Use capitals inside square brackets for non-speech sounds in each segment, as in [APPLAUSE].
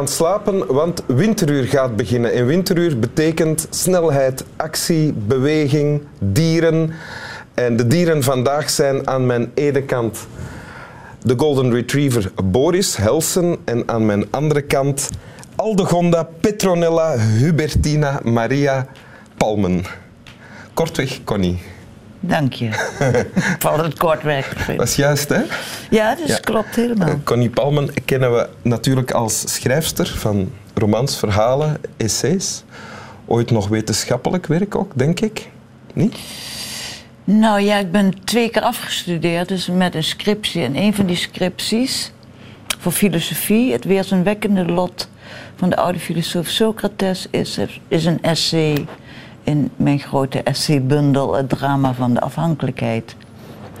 gaan slapen, want winteruur gaat beginnen. En winteruur betekent snelheid, actie, beweging, dieren. En de dieren vandaag zijn aan mijn ene kant de Golden Retriever Boris Helsen en aan mijn andere kant Aldegonda Petronella Hubertina Maria Palmen. Kortweg, Connie. Dank je. [LAUGHS] Valt het kort weg. Dat is juist, hè? Ja, dat is, klopt helemaal. Connie Palmen kennen we natuurlijk als schrijfster van romans, verhalen, essays. Ooit nog wetenschappelijk werk ook, denk ik. Niet? Nou ja, ik ben twee keer afgestudeerd, dus met een scriptie. En een van die scripties voor filosofie, het weerzinwekkende lot van de oude filosoof Socrates, is, is een essay in mijn grote essaybundel, het drama van de afhankelijkheid.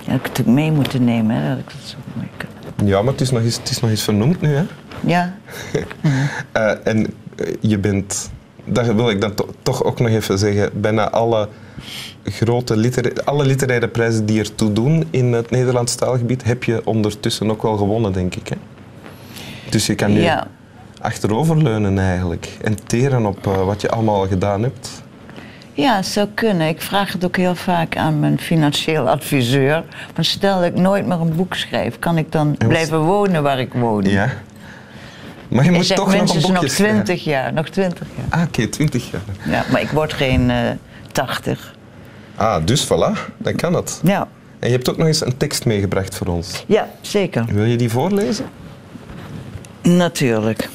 Ja, ik het mee moeten nemen, hè, dat ik dat zo mooi kan. Ja, maar het is nog eens, het is nog eens vernoemd nu, hè? Ja. Uh, [LAUGHS] en eh, je bent, daar wil ik dan to toch ook nog even zeggen, bijna alle grote litera alle literaire prijzen die ertoe doen in het Nederlands taalgebied, heb je ondertussen ook wel gewonnen, denk ik. Hè? Dus je kan nu Ja. achteroverleunen eigenlijk en teren op eh, wat je allemaal gedaan hebt. Ja, het zou kunnen. Ik vraag het ook heel vaak aan mijn financieel adviseur. Van stel dat ik nooit meer een boek schrijf, kan ik dan blijven wonen waar ik woon? Ja. Maar je moet toch nog een boekje nog schrijven. 20 jaar, nog 20 jaar. Ah, oké, 20 jaar. Ja, maar ik word geen eh 80. Ah, dus voilà, dan kan het. Ja. En je hebt ook nog eens een tekst meegebracht voor ons. ja, zeker. Wil je die voorlezen? Natuurlijk.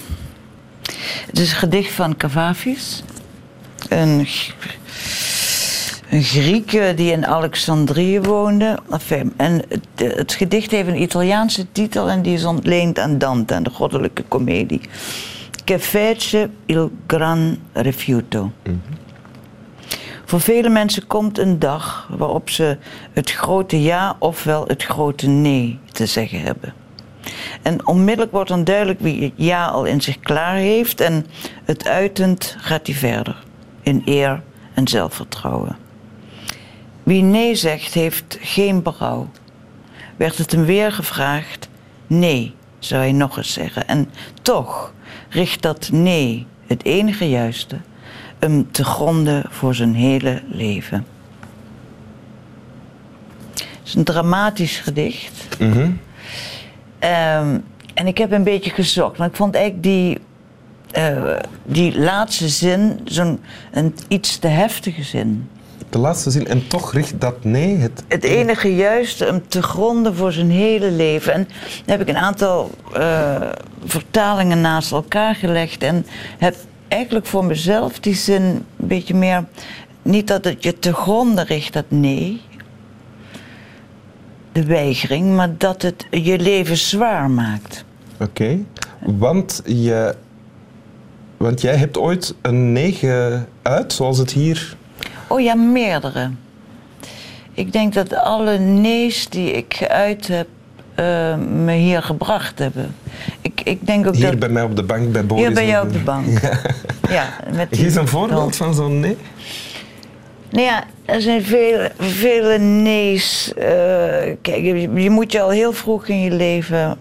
Het is een gedicht van Cavafis. Een, een Griek eh, die in Alexandrië woonde. Enfin, En het, het gedicht heeft een Italiaanse titel en die is ontleend aan Dante, aan de goddelijke komedie. Che fece il gran rifiuto. Voor vele mensen komt een dag waarop ze het grote ja ofwel het grote nee te zeggen hebben. En onmiddellijk wordt dan duidelijk wie het ja al in zich klaar heeft. En het uitend gaat hij verder. In eer en zelfvertrouwen. Wie nee zegt, heeft geen berouw. Werd het hem weer gevraagd, nee, zou hij nog eens zeggen. En toch richt dat nee, het enige juiste, hem te gronden voor zijn hele leven. Het is een dramatisch gedicht. Mhm. Ehm, en ik heb een beetje gezocht, want ik vond eigenlijk die, eh, die laatste zin zo'n een iets te heftige zin. De laatste zin, en toch richt dat nee het... Het enige juiste hem te gronden voor zijn hele leven. En dan heb ik een aantal eh, vertalingen naast elkaar gelegd en heb eigenlijk voor mezelf die zin een beetje meer. Niet dat het je te gronden richt, dat nee, de weigering, maar dat het je leven zwaar maakt. Oké, want, je, want jij hebt ooit een nee geuit, zoals het hier... Oh ja, meerdere. Ik denk dat alle nee's die ik geuit heb, eh, me hier gebracht hebben. Ik, ik denk ook Hier dat... bij mij op de bank, bij Boris. Hier je en- op de bank. [LAUGHS] Ja, met die- Geef een voorbeeld van zo'n nee. Nou ja, er zijn vele, vele nee's. Eh, kijk, je, je moet je al heel vroeg in je leven...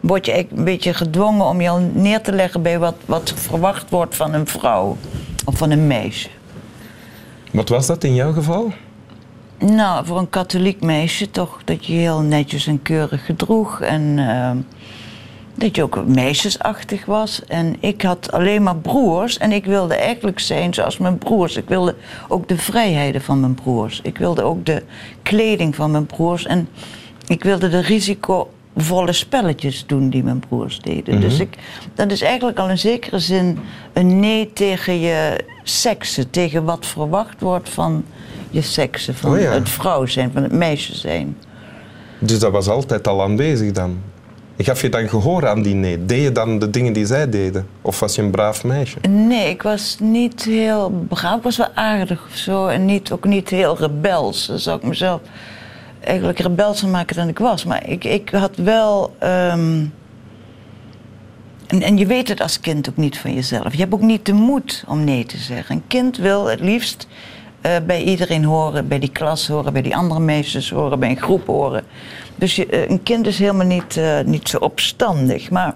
word je een beetje gedwongen om je al neer te leggen... bij wat, wat verwacht wordt van een vrouw of van een meisje. Wat was dat in jouw geval? Nou, voor een katholiek meisje toch dat je heel netjes en keurig gedroeg. En eh, dat je ook meisjesachtig was. En ik had alleen maar broers. En ik wilde eigenlijk zijn zoals mijn broers. Ik wilde ook de vrijheden van mijn broers. Ik wilde ook de kleding van mijn broers. En ik wilde de risicovolle spelletjes doen die mijn broers deden. Dus ik, dat is eigenlijk al in zekere zin een nee tegen je seksen. Tegen wat verwacht wordt van je seksen. Van Oh ja. het vrouw zijn, van het meisje zijn. Dus dat was altijd al aanwezig dan? Gaf je dan gehoor aan die nee? Deed je dan de dingen die zij deden? Of was je een braaf meisje? Nee, ik was niet heel braaf. Ik was wel aardig of zo. En niet, ook niet heel rebels. Dan zou ik mezelf eigenlijk rebelser maken dan ik was. Maar ik, ik had wel... ehm, en, en je weet het als kind ook niet van jezelf. Je hebt ook niet de moed om nee te zeggen. Een kind wil het liefst eh, bij iedereen horen, bij die klas horen, bij die andere meisjes horen, bij een groep horen. Dus eh, een kind is helemaal niet, eh, niet zo opstandig. Maar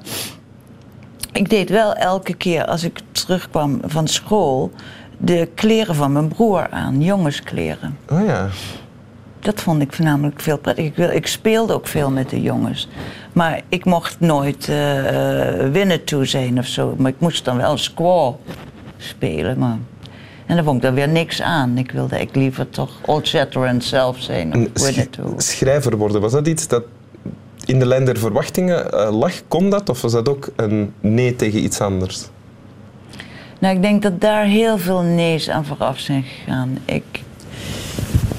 ik deed wel elke keer als ik terugkwam van school de kleren van mijn broer aan, jongenskleren. Oh ja. Dat vond ik voornamelijk veel prettig. Ik, ik speelde ook veel met de jongens. Maar ik mocht nooit eh winnen toe zijn of zo. Maar ik moest dan wel squaw spelen. Maar... En daar vond ik dan weer niks aan. Ik wilde ik liever toch Old Shatterhand zelf zijn. Of toe. sch- schrijver worden, was dat iets dat in de lijn der verwachtingen eh, lag? Kon dat? Of was dat ook een nee tegen iets anders? Nou, ik denk dat daar heel veel nee's aan vooraf zijn gegaan. Ik,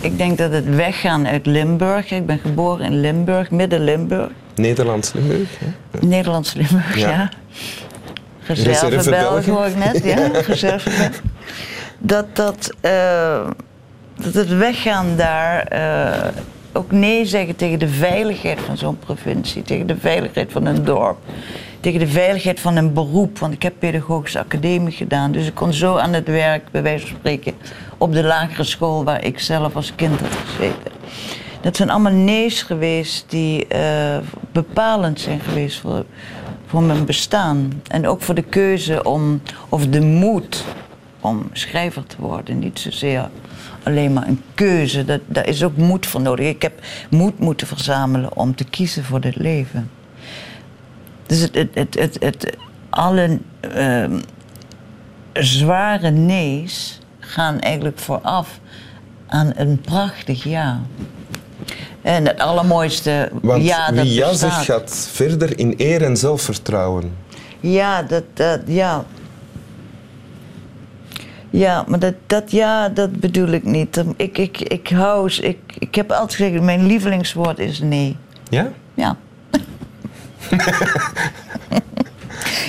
ik denk dat het weggaan uit Limburg. Ik ben geboren in Limburg, midden Limburg. Nederlands Limburg. hè? Nederlands Limburg, Ja. ja. Reserve Reserve Belg België. hoor ik net, ja. [LAUGHS] Reserve Belg. Dat, dat, eh, dat het weggaan daar eh, ook nee zeggen tegen de veiligheid van zo'n provincie, tegen de veiligheid van een dorp, tegen de veiligheid van een beroep. Want ik heb pedagogische academie gedaan, dus ik kon zo aan het werk, bij wijze van spreken, op de lagere school waar ik zelf als kind had gezeten. Dat zijn allemaal nee's geweest die eh, bepalend zijn geweest voor, voor mijn bestaan. En ook voor de keuze om, of de moed om schrijver te worden. Niet zozeer alleen maar een keuze, dat, daar is ook moed voor nodig. Ik heb moed moeten verzamelen om te kiezen voor dit leven. Dus het, het, het, het, het- alle ehm, zware nee's gaan eigenlijk vooraf aan een prachtig ja. En het allermooiste Want ja dat wie ja zegt gaat verder in eer en zelfvertrouwen. Ja, dat, dat, ja. Ja, maar dat, dat ja, dat bedoel ik niet. Ik, ik, ik hou, ik, ik heb altijd gezegd, mijn lievelingswoord is nee. Ja? Ja. [LAUGHS]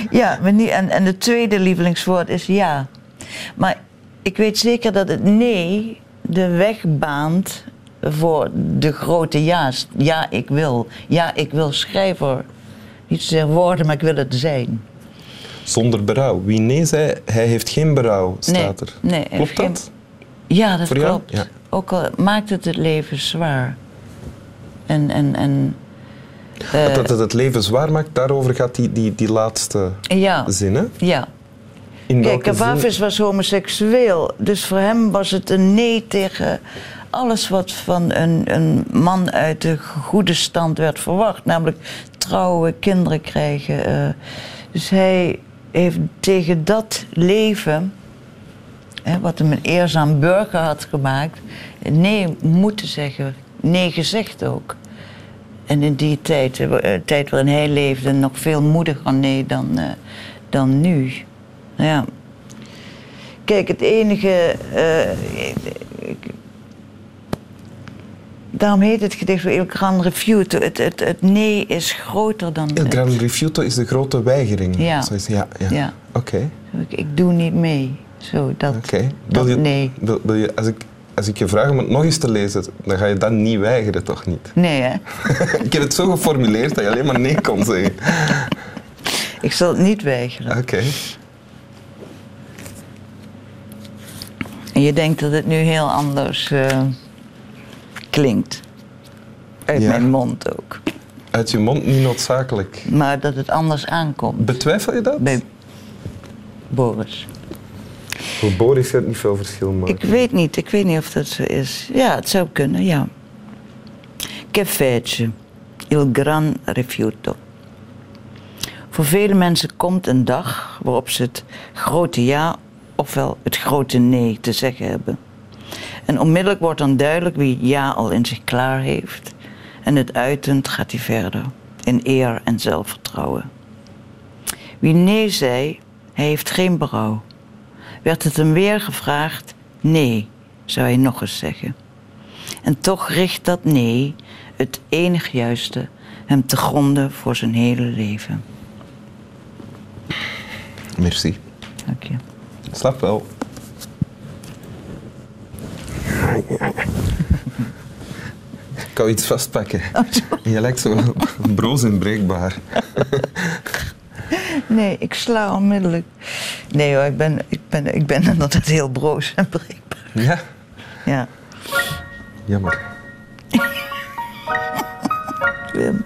ja, maar niet, en, en het tweede lievelingswoord is ja. Maar ik weet zeker dat het nee de weg baant voor de grote ja's. Ja, ik wil. Ja, ik wil schrijver. Niet zozeer worden, maar ik wil het zijn. Zonder berouw. Wie nee zei, hij heeft geen berouw, Nee, staat er. nee, Klopt geen- dat? Ja, dat Voor jou? klopt. Ja. Ook al maakt het het leven zwaar. En, en, en eh, dat het het leven zwaar maakt, daarover gaat die, die, die laatste ja, zin. Hè? ja. In Kijk? Cavafis was homoseksueel. Dus voor hem was het een nee tegen alles wat van een, een man uit de goede stand werd verwacht. Namelijk trouwen, kinderen krijgen. eh. dus hij heeft tegen dat leven, hè, wat hem een eerzaam burger had gemaakt, nee moeten zeggen. Nee gezegd ook. En in die tijd, eh, eh, tijd waarin hij leefde, nog veel moediger nee dan, eh, dan nu. Nou ja. Kijk, het enige. daarom heet het gedicht wel Il Gran Refuto. Het, het, het nee is groter dan. Il. Gran Rifiuto is de grote weigering. Ja. Zo is- ja, ja. Ja. Oké. Ik, ik doe niet mee. Zo, dat. oké. nee. wil, wil je, als, ik, als ik je vraag om het nog eens te lezen, dan ga je dat niet weigeren, toch niet? Nee, hè? [LAUGHS] ik heb het zo geformuleerd dat je alleen maar nee kon zeggen. Ik zal het niet weigeren. Oké. En je denkt dat het nu heel anders eh, klinkt. Uit Ja. mijn mond ook. Uit je mond niet noodzakelijk. Maar dat het anders aankomt Betwijfel je dat? bij Boris. Niet veel verschil maken. Ik weet niet, ik weet niet of dat zo is. Ja, het zou kunnen, ja. Fece il gran rifiuto. Voor vele mensen komt een dag waarop ze het grote ja ofwel het grote nee te zeggen hebben. En onmiddellijk wordt dan duidelijk wie ja al in zich klaar heeft. En het uitend gaat hij verder, in eer en zelfvertrouwen. Wie nee zei, hij heeft geen berouw. Werd het hem weer gevraagd, nee, zou hij nog eens zeggen. En toch richt dat nee, het enig juiste, hem te gronden voor zijn hele leven. Merci. Dank je. Slap wel. Ik kan iets vastpakken. Je lijkt zo [LAUGHS] broos en breekbaar. [LAUGHS] Nee, ik sla onmiddellijk. Nee hoor, ik ben, ik ben, ik ben [LAUGHS] inderdaad heel broos en breekbaar. Ja, Ja. jammer. [LAUGHS] Wim.